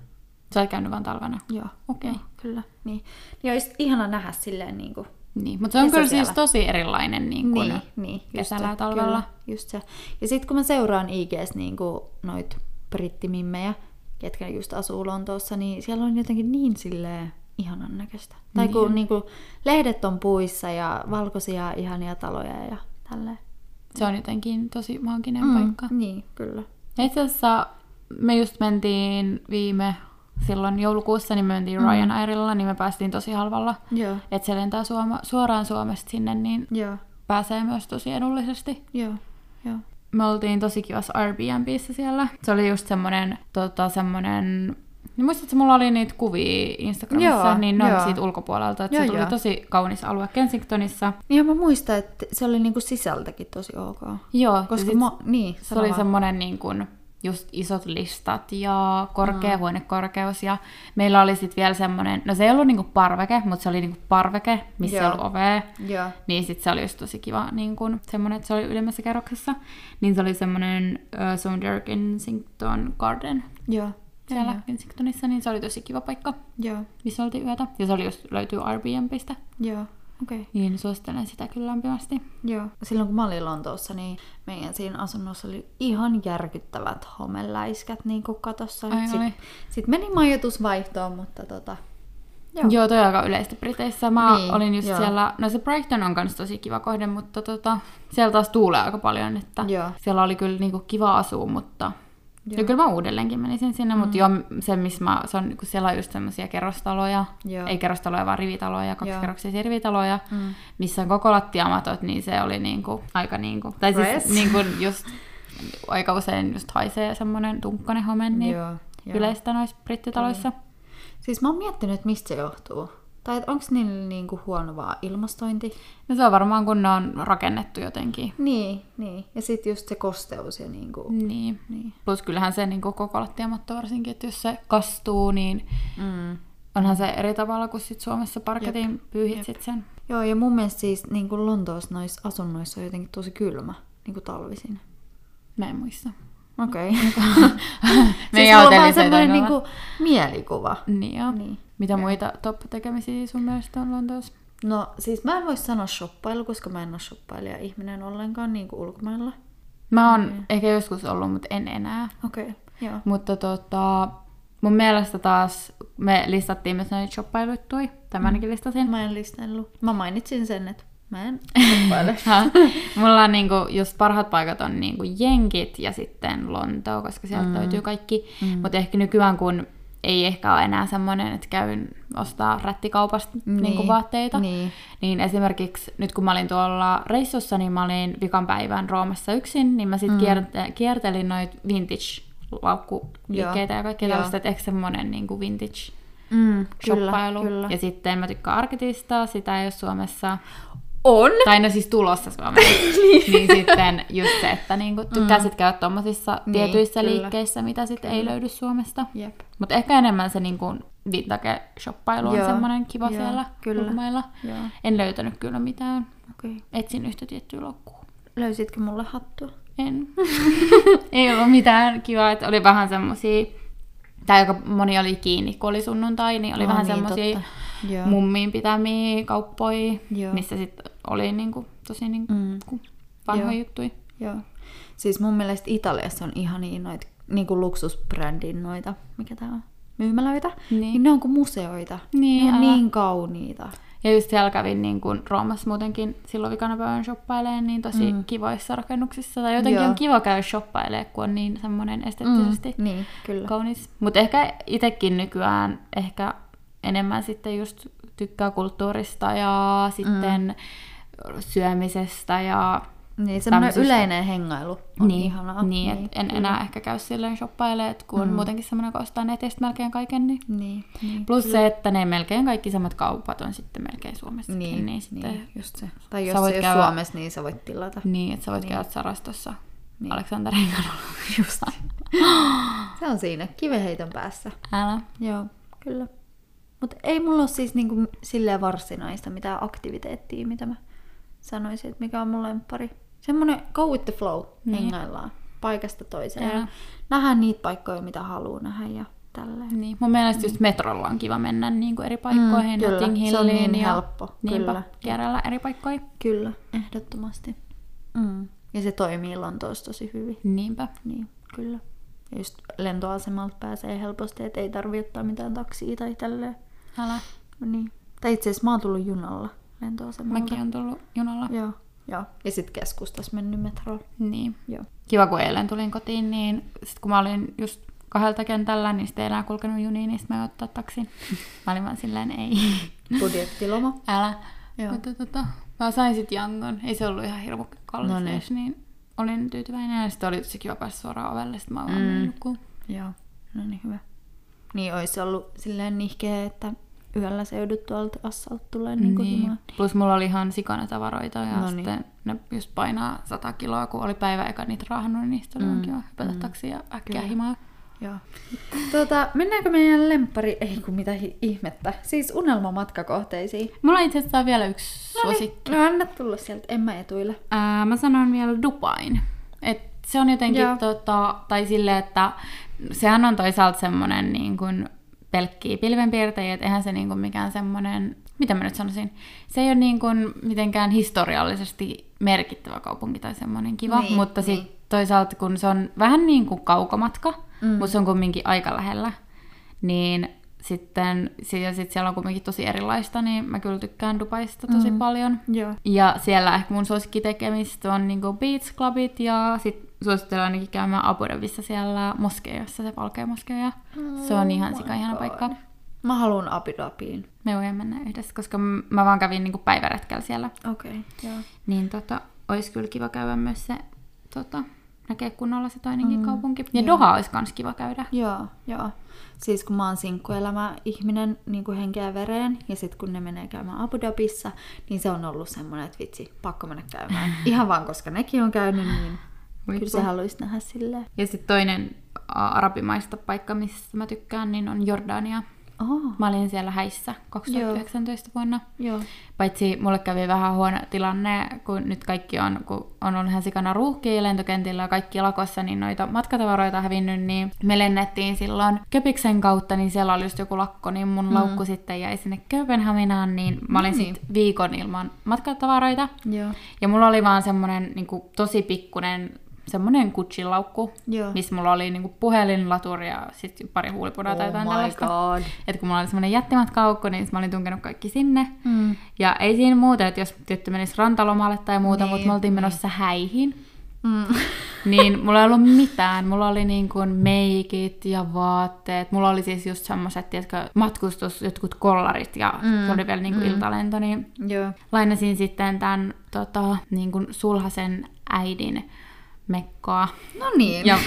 sä oot käynyt vaan talvena. Joo, Okei. joo, kyllä. Niin. niin olisi ihana nähdä silleen niin kuin, Niin, mutta se on kyllä siis tosi erilainen niin kuin, niin, niin, kesällä ja talvella. Kyllä, just se. Ja sitten kun mä seuraan IGS niin noit brittimimmejä, ketkä just asuu Lontoossa, niin siellä on jotenkin niin silleen ihanan näköistä. Tai kun Niin. niin kuin, lehdet on puissa ja valkoisia ihania taloja ja tälleen. Se on jotenkin tosi maaginen Mm, paikka. Niin, kyllä. Ja itse asiassa me just mentiin viime silloin joulukuussa, niin me mentiin mm. Ryanairilla, niin me päästiin tosi halvalla. Joo, Että se lentää Suoma, suoraan Suomesta sinne, niin joo, pääsee myös tosi edullisesti. joo, joo. Me oltiin tosi kivassa Airbnbissä siellä. Se oli just semmonen, tota, semmonen... Niin muistatko, mulla oli niitä kuvia Instagramissa, Joo, niin ne on joo. siitä ulkopuolelta. Että Joo, se tuli joo. tosi kaunis alue Kensingtonissa. Niin ja mä muistan, että se oli niinku sisältäkin tosi ok. Joo, Koska sit mä, niin, se oli semmonen niin kuin, just isot listat ja korkea mm. huonekorkeus. Ja meillä oli sitten vielä semmonen, no se ei ollut niinku parveke, mutta se oli niinku parveke, missä Joo. ei ollut ovea. Joo, Niin sit se oli just tosi kiva, niin kun, semmonen, että se oli ylemmässä kerroksessa. Niin se oli semmonen uh, Sonder Kensington Garden joo, siellä joo, Kensingtonissa, niin se oli tosi kiva paikka, joo, missä oltiin yötä. Ja se oli just, löytyy Airbnbistä, joo. Okay. niin suosittelen sitä kyllä lämpimästi. Joo. Silloin kun mä olin Lontoossa, niin meidän siinä asunnossa oli ihan järkyttävät homeläiskät niin kuin katossa. Sitten sit meni majoitusvaihtoon, mutta tota... Joo. Joo, toi on aika yleistä Briteissä. Mä Niin, olin just joo. siellä, no se Brighton on kans tosi kiva kohde, mutta tota, siellä taas tuulee aika paljon, että Joo. siellä oli kyllä niinku kiva asua, mutta Joo. ja kyllä mä uudelleenkin menisin sinne, mutta joo, se missä mä, se on, kun siellä on just semmosia kerrostaloja, Joo. ei kerrostaloja, vaan rivitaloja, kaksi Joo. kerroksisia rivitaloja, Mm. missä on koko lattiamatot, niin se oli niinku, aika niinku, tai siis Fresh. niinku just aika usein just haisee semmonen tunkkainen home, niin Joo, joo. yleistä noissa brittitaloissa. Siis mä oon miettinyt, että mistä se johtuu. Tai onko niillä niinku huono vaan ilmastointi? No se on varmaan, kun ne on rakennettu jotenkin. Niin, niin. Ja sitten just se kosteus ja niinku... Niin. Niin. Plus kyllähän se niin koko lattiamatto varsinkin, että jos se kastuu, niin Mm. onhan se eri tavalla kuin sit Suomessa parketin pyyhit sit sen. Joo, ja mun mielestä siis niin kuin Lontoossa noissa asunnoissa on jotenkin tosi kylmä, niin kuin talvisin. Mä en muista. Okei. Me siis on vaan semmoinen niinku mielikuva. Niin joo. Niin. Mitä muita top-tekemisiä sun mielestä on Lontoossa? No siis mä en voi sanoa shoppailu, koska mä en ole shoppailija ihminen ollenkaan niin kuin ulkomailla. Mä oon ehkä joskus ollut, mutta en enää. Okei, okay. joo. Mutta tota, mun mielestä taas me listattiin myös näitä shoppailuittui. Tai mä ainakin listasin. Mä en listellut. Mä mainitsin sen, että mä en shoppaile. Mulla on niinku, just parhaat paikat on niinku Jenkit ja sitten Lontoo, koska sieltä mm. löytyy kaikki. Mm. Mutta ehkä nykyään, kun ei ehkä ole enää semmoinen, että käyn ostaa rättikaupasta niin. niinku vaatteita, Niin. niin esimerkiksi nyt kun mä olin tuolla reissussa, niin mä olin vikan päivän Roomassa yksin, niin mä sitten mm. kierte- kiertelin noit vintage laukkuliikkeitä ja kaikkea tällaista, että ehkä semmoinen niin vintage Mm, kyllä, shoppailu. kyllä. Ja sitten mä tykkään Arkitista, sitä ei ole Suomessa. On! Tai no siis tulossa Suomessa. niin sitten just se, että niinku tykkää mm. käydä tommosissa Niin, tietyissä kyllä. liikkeissä, mitä sitten ei löydy Suomesta. Jep. Mutta ehkä enemmän se niinku vintage-shoppailu on semmoinen kiva joo, siellä kyllä. ulkomailla. Joo, En löytänyt kyllä mitään. Okay. Etsin yhtä tiettyä loukkua. Löysitkö mulle hattua? En. Ei ollut mitään kivaa, että oli vähän semmosia, tai aika moni oli kiinni, kun oli sunnuntai, niin oli Aa, vähän niin, semmosia totta. Joo. mummiin pitämiä kauppoja, Joo. missä sitten oli niinku, tosi niinku, Mm. vanhoja Joo. juttuja. Joo. Siis mun mielestä Italiassa on ihania noita niinku luksusbrändin noita, mikä tää on, myymälöitä. Niin. Niin ne on kuin museoita. Niin, ne on älä. niin kauniita. Ja just siellä kävin niin kuin Roomassa muutenkin silloin vikana päivän shoppailemaan niin tosi mm. kivoissa rakennuksissa. Tai jotenkin Joo. on kiva käydä shoppailemaan, kun on niin semmoinen esteettisesti mm. Niin, kyllä. kaunis. Mutta ehkä itsekin nykyään ehkä enemmän sitten just tykkää kulttuurista ja sitten mm. syömisestä ja Niin, semmoinen yleinen hengailu on niin, ihanaa. niin, et en enää ehkä käy silleen shoppailemaan, kun on muutenkin semmoinen, kun ostaa netistä melkein kaiken. Niin. Niin, niin. Plus se, että ne melkein kaikki samat kaupat on sitten melkein Suomessakin. Niin, niin, sitten, niin, just se. Tai Sä jos voit se käydä- Suomessa, niin sä voit tilata. Niin, että sä voit Niin. niin. käydä Sarastossa Niin. niin. Aleksanterin kadulla. Just. se on siinä, kiveheiton päässä. Älä. Joo, kyllä. Mutta ei mulla ole siis niinku silleen varsinaista mitään aktiviteettia, mitä mä sanoisin, että mikä on mun lemppari. Semmoinen go with the flow, Niin. hengaillaan paikasta toiseen. Ja nähdään niitä paikkoja, mitä haluaa nähdä ja tälleen. Niin. Mun mielestä just metrolla on kiva mennä niin kuin eri paikkoihin. Mm, kyllä. Se on niin ja helppo, Niinpä, kierrellä eri paikkoja. Kyllä, ehdottomasti. Mm. Ja se toimii Lontoossa tosi hyvin. Niinpä. Niin, kyllä. Ja just lentoasemalta pääsee helposti, että ei tarvi ottaa mitään taksia tai tälleen. Älä. Niin. Tai itse asiassa mä oon tullut junalla lentoasemalta. Mäkin on tullut junalla. Joo. Joo. Ja sitten keskustas mennyt metrolla. Niin. Joo. Kiva, kun eilen tulin kotiin, niin sit kun mä olin just kahdelta kentällä, niin sitten ei enää kulkenut juniin, niin mä ottaa taksin. Mä olin vaan silleen, ei. Budjettiloma. Älä. Joo. Mutta tota, mä sain sit jangon. Ei se ollut ihan hirmu kallis No niin. edes, niin olin tyytyväinen. Ja sitten oli tosi kiva päästä suoraan ovelle, sit mä vaan Mm. Joo. No niin, hyvä. Niin olisi ollut silleen nihkeä, että yöllä se joudut tuolta assalta tulee niin Niin. himaan. Plus mulla oli ihan sikana tavaroita ja No no niin. sitten ne just painaa 100 kiloa, kun oli päivä eka niitä raahannut, niin niistä oli Mm, mm. kiva hypätä mm. ja äkkiä Kyllä. himaa. Joo. Tuota, mennäänkö meidän lemppari, ei kun mitä hi- ihmettä, siis unelmamatkakohteisiin? Mulla itse asiassa on vielä yksi suosikki. No anna tulla sieltä, en mä etuille. Ää, mä sanon vielä Dubain. Et se on jotenkin, Joo. tota, tai silleen, että sehän on toisaalta semmoinen niin kuin pelkkiä pilvenpiirtäjiä, että eihän se niin kuin mikään semmoinen, mitä mä nyt sanoisin, se ei ole niin kuin mitenkään historiallisesti merkittävä kaupunki tai semmoinen kiva, Niin, mutta niin. sitten toisaalta kun se on vähän niin kuin kaukomatka, Mm. mutta se on kumminkin aika lähellä, niin sitten si- ja sit siellä on kumminkin tosi erilaista, niin mä kyllä tykkään Dubaista tosi Mm. paljon. Joo. Ja siellä ehkä mun suosikkitekemistä on niinku beach clubit ja sit suosittelen ainakin käymään Abu Dhabissa siellä moskeijassa, se valkea moskeija. Se on ihan Oh sika my ihana paikka. Mä haluan Abu Dhabiin. Me voidaan mennä yhdessä, koska mä vaan kävin niinku päiväretkellä siellä. Okei, okay, joo. Niin tota, olisi kyllä kiva käydä myös se, tota, näkee kunnolla se toinenkin Mm, kaupunki. Ja joo. Doha olisi kans kiva käydä. Joo, joo. Siis kun mä oon sinkkuelämä ihminen niin kuin henkeä ja vereen, ja sitten kun ne menee käymään Abu Dhabissa, niin se on ollut semmoinen, että vitsi, pakko mennä käymään. Ihan vaan koska nekin on käynyt, niin kyllä se haluaisi nähdä silleen. Ja sitten toinen arabimaista paikka, missä mä tykkään, niin on Jordania. Oh, Mä olin siellä häissä 2019 vuonna. joo. Paitsi mulle kävi vähän huono tilanne, kun nyt kaikki on, kun on ollut ihan sikana ruuhkia lentokentillä ja kaikki lakossa, niin noita matkatavaroita on hävinnyt, niin me lennettiin silloin Köpiksen kautta, niin siellä oli just joku lakko, niin mun mm. laukku sitten jäi sinne Kööpenhaminaan, niin mä olin niin. sitten viikon ilman matkatavaroita. Joo. Ja mulla oli vaan semmonen niin tosi pikkunen semmonen Gucci-laukku, Joo. missä mulla oli niinku puhelin, laturi ja sitten pari huulipudaa tai jotain oh tällaista. god. Et kun mulla oli semmoinen jättimatka-aukko, niin mä olin tunkenut kaikki sinne. Mm. Ja ei siinä muuta, että jos tyttö menisi rantalomalle tai muuta, Niin, mutta me oltiin niin. menossa häihin, Mm. niin mulla ei ollut mitään. Mulla oli niin kuin meikit ja vaatteet. Mulla oli siis just semmoiset, tiedätkö, matkustus, jotkut kollarit ja Mm, se oli vielä niin kuin mm. mm. iltalento, niin Joo. lainasin sitten tämän tota, niin kuin sulhasen äidin mekkoa. No niin. Ja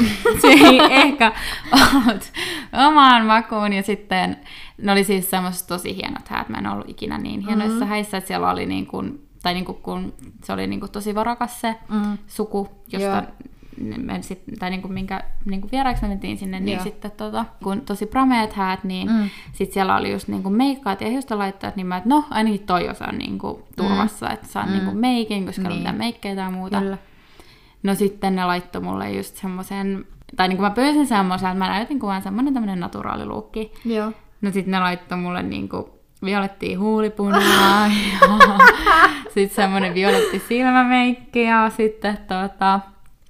se ei ehkä ollut omaan makuun. Ja sitten ne oli siis semmoiset tosi hienot häät. Mä en ollut ikinä niin hienoissa Mhm. mm-hmm. häissä, että siellä oli niin kuin, tai niin kuin kun se oli niin kuin tosi varakas se Mm. suku, josta Joo. me sit, tai niinku minkä niinku vieraiksi me mentiin sinne, niin Joo. sitten tota, kun tosi prameet häät, niin Mm. mm. sitten siellä oli just niinku meikkaat ja hiustolaitteet, niin mä, että no ainakin toi osa on niinku turvassa, että saan Mm. niinku meikin, koska ei ole Niin. mitään meikkejä tai muuta. Kyllä. No sitten ne laittoi mulle just semmoisen, tai niinku mä pyysin semmoisen, että mä näytin kuvan semmoinen tämmönen naturaaliluukki. Joo. No sitten ne laittoi mulle niinku violettia huulipunaa ja sitten semmoinen violetti silmämeikki ja sitten tota,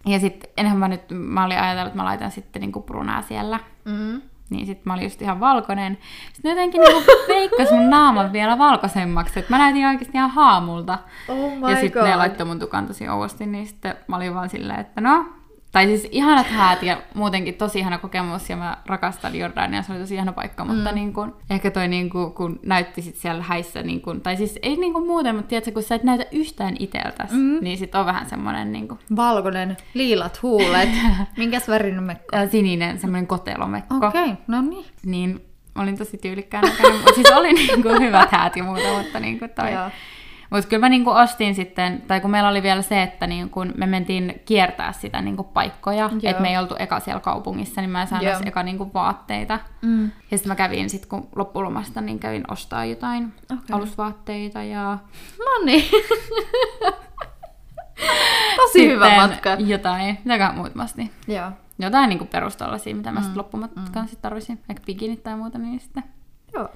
ja sitten enhän mä nyt, mä olin ajatellut, että mä laitan sitten niinku brunaa siellä. Mm. Niin sitten mä olin just ihan valkoinen. Sitten jotenkin niinku veikkas mun naaman vielä valkoisemmaksi, että mä näytin oikeasti ihan haamulta. Oh my ja sitten ne laittoi mun tukan tosi ouosti, niin sitten mä olin vaan silleen, että no... Tai siis ihanat häät ja muutenkin tosi ihana kokemus ja mä rakastan Jordania, se oli tosi ihana paikka, mutta Mm. niin kun, ehkä toi niin kun, kun näytti sit siellä häissä, niin kun, tai siis ei niin kuin muuten, mutta tiedätkö, kun sä et näytä yhtään iteltäs, Mm. niin sit on vähän semmoinen niin kun, Valkoinen, liilat huulet. Minkäs värinen mekko? sininen semmoinen kotelomekko. Okei, okay, no niin. Niin olin tosi tyylikkään näköinen, siis oli niinku hyvät häät ja muuta, mutta niinku toi. Joo. Mutta kyllä mä niinku ostin sitten, tai kun meillä oli vielä se, että niinku me mentiin kiertää sitä niinku paikkoja, että me ei oltu eka siellä kaupungissa, niin mä en saanut eka niinku vaatteita. Mm. Ja sitten mä kävin sitten, kun loppulomasta, niin kävin ostaa jotain Okei. alusvaatteita ja No niin. Tosi hyvä sitten matka. jotain, mitäkään muut mä ostin. Joo. Jotain niinku perustollaisia, mitä mä Mm, sitten loppumatkaan sit tarvisin, ehkä bikinit tai muuta, niin sitten Joo.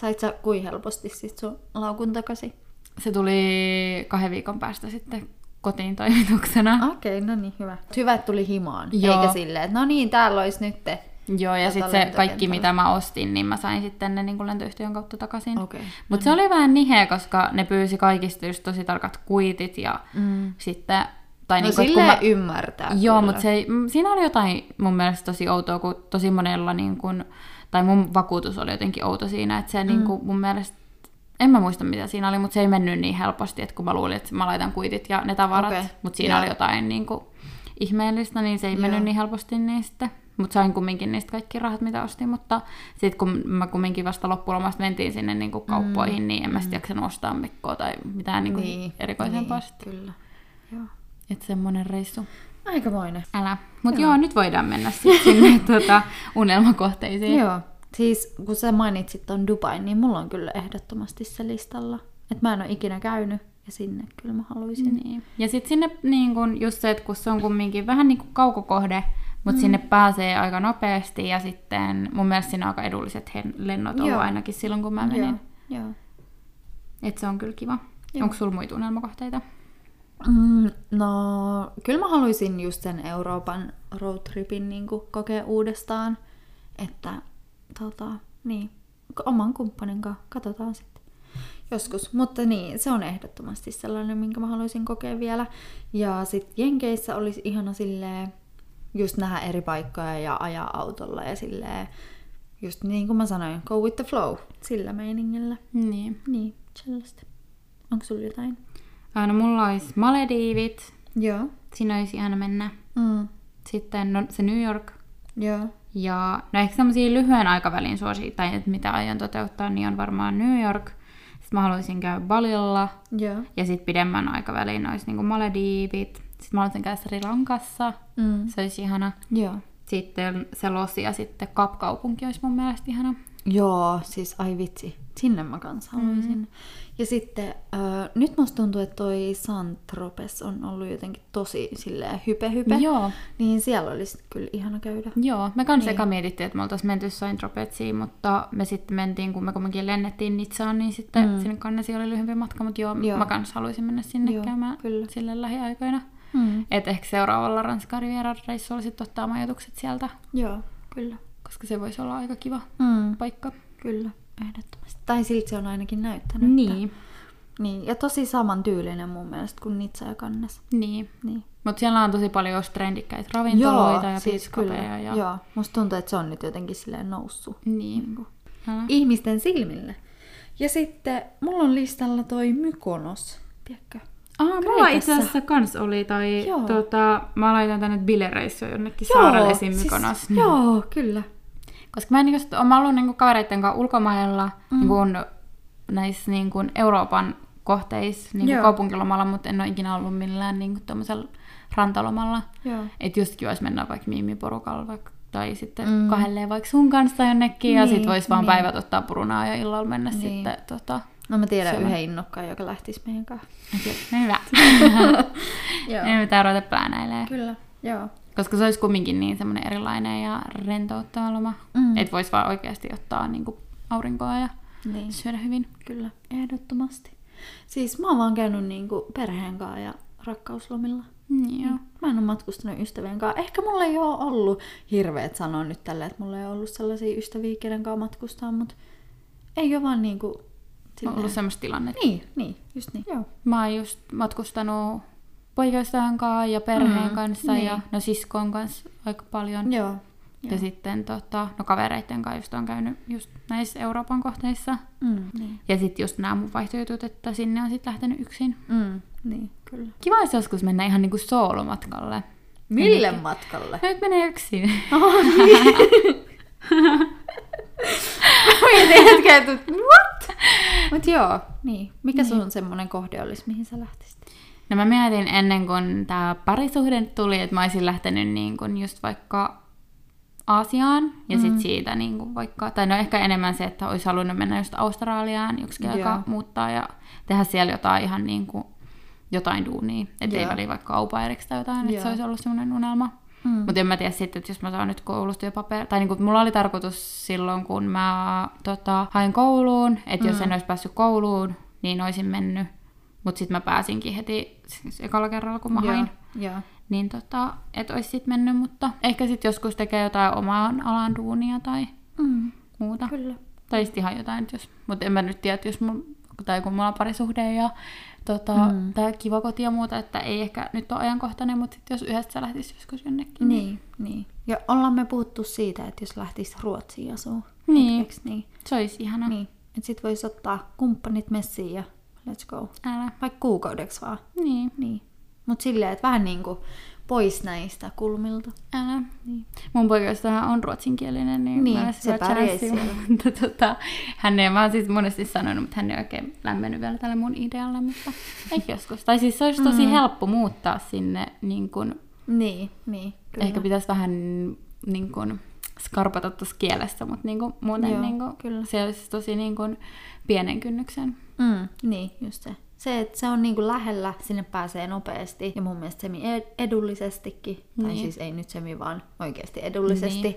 Sait sä kuin helposti sit sun laukun takaisin? Se tuli kahden viikon päästä sitten kotiin toimituksena. Okei, okay, no niin, hyvä. Hyvä, että tuli himaan. Joo. Eikä silleen, että no niin, täällä olisi nyt. Joo, ja Tota sitten se kaikki, mitä mä ostin, niin mä sain sitten ne niin kuin lentoyhtiön kautta takaisin. Okei. Mutta se oli vähän niheä, koska ne pyysi kaikista just tosi tarkat kuitit ja Mm. sitten... Tai No niin kuin, silleen mä... ymmärtää. Joo, mutta se ei, siinä oli jotain mun mielestä tosi outoa, kun tosi monella niin kuin, tai mun vakuutus oli jotenkin outo siinä, että se mm. niin kuin, mun mielestä, en mä muista mitä siinä oli, mutta se ei mennyt niin helposti, että kun mä luulin, että mä laitan kuitit ja ne tavarat, Okei, mutta siinä joo. oli jotain niin kuin, ihmeellistä, niin se ei Joo. mennyt niin helposti sitten. Mutta sain kumminkin niistä kaikki rahat, mitä ostin, mutta sitten kun mä kumminkin vasta loppulomasta mentiin sinne niin kuin kauppoihin, mm. niin en mä sitten jaksanut ostaa mekkoa tai mitään niin kuin Niin, erikoisempaa niin, sitten. Kyllä. Joo. Että semmonen reissu. Aikamoinen. Älä. Mutta joo. joo, nyt voidaan mennä sit sinne tuota, unelmakohteisiin. Joo. Siis kun sä mainitsit ton Dubain, niin mulla on kyllä ehdottomasti se listalla. Että mä en ole ikinä käynyt ja sinne kyllä mä haluaisin. Niin. Ja sitten sinne niin kun, just se, että kun se on kumminkin vähän niin kuin kaukokohde, mutta mm. sinne pääsee aika nopeasti ja sitten mun mielestä siinä on aika edulliset lennot ollut Joo. ainakin silloin, kun mä menin. Joo. Joo. Että se on kyllä kiva. Joo. Onko sulla muita unelmakohteita? Mm, no, kyllä mä haluaisin just sen Euroopan roadtripin niin kokea uudestaan. Että, tota, niin, oman kumppanin kanssa katsotaan sitten joskus. Mutta niin, se on ehdottomasti sellainen, minkä mä haluaisin kokea vielä. Ja sitten Jenkeissä olisi ihana silleen, just nähdä eri paikkoja ja ajaa autolla ja silleen, just niin kuin mä sanoin, go with the flow, sillä meiningillä. Niin. Niin, sellaista. Onko sulla jotain? Ää, No mulla olisi Malediivit. Joo. Siinä olisi ihana mennä. Mm. Sitten no, se New York. Joo. Ja no ehkä semmoisia lyhyen aikavälin suosi, tai että mitä aion toteuttaa, niin on varmaan New York. Sitten mä haluaisin käydä Balilla. Joo. Ja sitten pidemmän aikavälin olisi niinku Malediivit. Sitten mä haluaisin käydä Sri Lankassa. Mm. Se olisi ihana. Joo. Sitten se Losi ja sitten Kapkaupunki olisi mun mielestä ihana. Joo, siis ai vitsi. Sinne mä kans haluaisin. Mm. Ja sitten äh, nyt musta tuntuu, että toi Santropes on ollut jotenkin tosi silleen hype hype. Joo. Niin siellä olisi kyllä ihana käydä. Joo, me kans Niin. eka mietittiin, että me oltaisiin menty Saint Tropetsiin, mutta me sitten mentiin, kun me kumminkin lennettiin Nitsaan, niin sitten Mm. sinne kannesi oli lyhyempi matka, mutta joo, Joo. mä kans haluaisin mennä sinne Joo, käymään kyllä. sille lähiaikoina. Mm. Et ehkä seuraavalla Ranskan reissulla sitten ottaa majoitukset sieltä, Joo, kyllä. Koska se voisi olla aika kiva Mm. paikka. Kyllä, ehdottomasti. Tai siltä se on ainakin näyttänyt. Niin, Että, niin. Ja tosi saman tyylinen mun mielestä kuin Nitsa ja Kannes. niin. Niin. Mutta siellä on tosi paljon just trendikkäitä ravintoloita ja siis kyllä. Ja... Joo, musta tuntuu, että se on nyt jotenkin silleen noussut. Niin. Niin Älä. ihmisten silmille. Ja sitten mulla on listalla toi Mykonos, tiedätkö? Ah, mulla itse asiassa kans oli, tai Joo. tota, mä laitan tänne bilereissua jonnekin saarelle esim. Mykonos. Siis, joo, kyllä. Koska mä en niin mä ollut niin kavereiden kanssa ulkomailla mm. niin kuin, näissä niin kuin Euroopan kohteissa niin kuin kaupunkilomalla, mutta en ole ikinä ollut millään niin kuin, rantalomalla. Että just kiva olisi mennä vaikka miimiporukalla vaikka, tai sitten mm. kahdelleen vaikka sun kanssa jonnekin, niin, ja sitten voisi vaan niin. päivät ottaa purunaa ja illalla mennä Niin. sitten tota, No mä tiedän yhden innokkaan, joka lähtisi meidän kanssa. No hyvä. Joo. Ei mitään ruveta pläänäilee. Kyllä, joo. Koska se olisi kumminkin niin semmoinen erilainen ja rentouttava loma. Mm. Että voisi vaan oikeasti ottaa niinku aurinkoa ja Niin. syödä hyvin. Kyllä, ehdottomasti. Siis mä oon vaan käynyt niinku perheen kanssa ja rakkauslomilla. Niin joo. Mä en ole matkustanut ystävien kanssa. Ehkä mulla ei ole ollut hirveet sanoa nyt tällä, että mulla ei ollut sellaisia ystäviä, kenen kanssa matkustaa, mutta ei ole vaan niinku... On silleen- ollut semmoista tilannetta. Niin, niin, just niin. Joo. Mä oon just matkustanut poikaystävän kanssa ja perheen Mm, kanssa niin. ja no siskon kanssa aika paljon. Joo. Ja sitten tota, no kavereitten kanssa just on käynyt just näissä Euroopan kohteissa. Mm, niin. Ja sitten just nämä mun vaihtojutut, että sinne on sitten lähtenyt yksin. Mm, niin, kyllä. Kiva olisi joskus mennä ihan niinku soolomatkalle. Mille matkalle? Nyt menee yksin. Mietin hetken, että what? Mut joo, niin. Mikä sun semmonen kohde olisi, mihin sä lähtisit? No mä mietin ennen kuin tämä parisuhde tuli, että mä olisin lähtenyt niin kuin just vaikka Aasiaan ja Mm. sit siitä niin kuin vaikka, tai no ehkä enemmän se, että olisi halunnut mennä just Australiaan joksikin aikaa muuttaa ja tehdä siellä jotain ihan niin kuin jotain duunia. Että ei Joo. väliä vaikka aupairiksi tai jotain, että se olisi ollut semmoinen unelma. Mm. Mutta en mä tiedä sitten, että jos mä saan nyt koulusta jo paperi, tai niinku, mulla oli tarkoitus silloin, kun mä tota, hain kouluun, että jos Mm. en olisi päässyt kouluun, niin olisin mennyt. Mutta sitten mä pääsinkin heti siis ekalla kerralla, kun mä hain. Joo. Niin tota, et olisi sitten mennyt, mutta ehkä sitten joskus tekee jotain omaan alan duunia tai Mm, muuta. kyllä. Tai sitten ihan jotain, jos, mutta en mä nyt tiedä, jos mulla, tai kun mulla on parisuhde ja tota, Mm. tää kiva koti ja muuta, että ei ehkä nyt ole ajankohtainen, mutta sit jos yhdessä lähtisi joskus jonnekin. Niin, niin. Ja ollaan me puhuttu siitä, että jos lähtis Ruotsiin asuu. Niin. Hetkeksi, niin. Se olisi ihana. niin. Että sit vois ottaa kumppanit messiin ja let's go. Älä. Vaikka kuukaudeksi vaan. Niin. Niin. Mut silleen, että vähän niinku pois näistä kulmilta. Älä. Niin. Mun poikaystävä on ruotsinkielinen, niin, Niin, mä se chanssi. Mutta tota, hän ei, mä oon siis monesti sanonut, mutta hän ei oikein lämmennyt vielä tälle mun idealle, mutta ehkä joskus. Tai siis se olisi tosi Mm. helppo muuttaa sinne, niin kun, Niin, niin. Kyllä. ehkä pitäisi vähän niin kun, skarpata tuossa kielessä, mutta niin kun, muuten Joo, niin kun, kyllä. se olisi tosi niin kun, pienen kynnyksen. Mm, niin, just se. Se, että se on niinku lähellä, sinne pääsee nopeasti ja mun mielestä semi ed- edullisestikin. Tai Niin. siis ei nyt semi, vaan oikeasti edullisesti. Niin. Niin,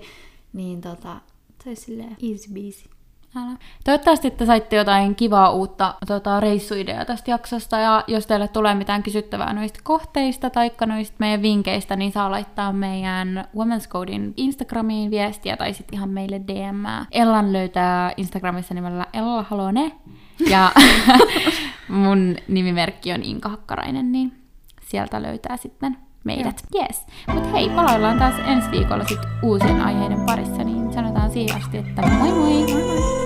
niin tota, se olisi silleen easy beasy. Älä. Toivottavasti te saitte jotain kivaa uutta tota, reissuideaa tästä jaksosta, ja jos teille tulee mitään kysyttävää noista kohteista tai noista meidän vinkkeistä, niin saa laittaa meidän Women's Codein Instagramiin viestiä tai sitten ihan meille DM. Ellan löytää Instagramissa nimellä Ella Halone, ja mun nimimerkki on Inka Hakkarainen, niin sieltä löytää sitten meidät. Yes. Mutta hei, palaillaan taas ensi viikolla sit uusien aiheiden parissa, niin sanotaan siihen asti, että moi moi! moi, moi.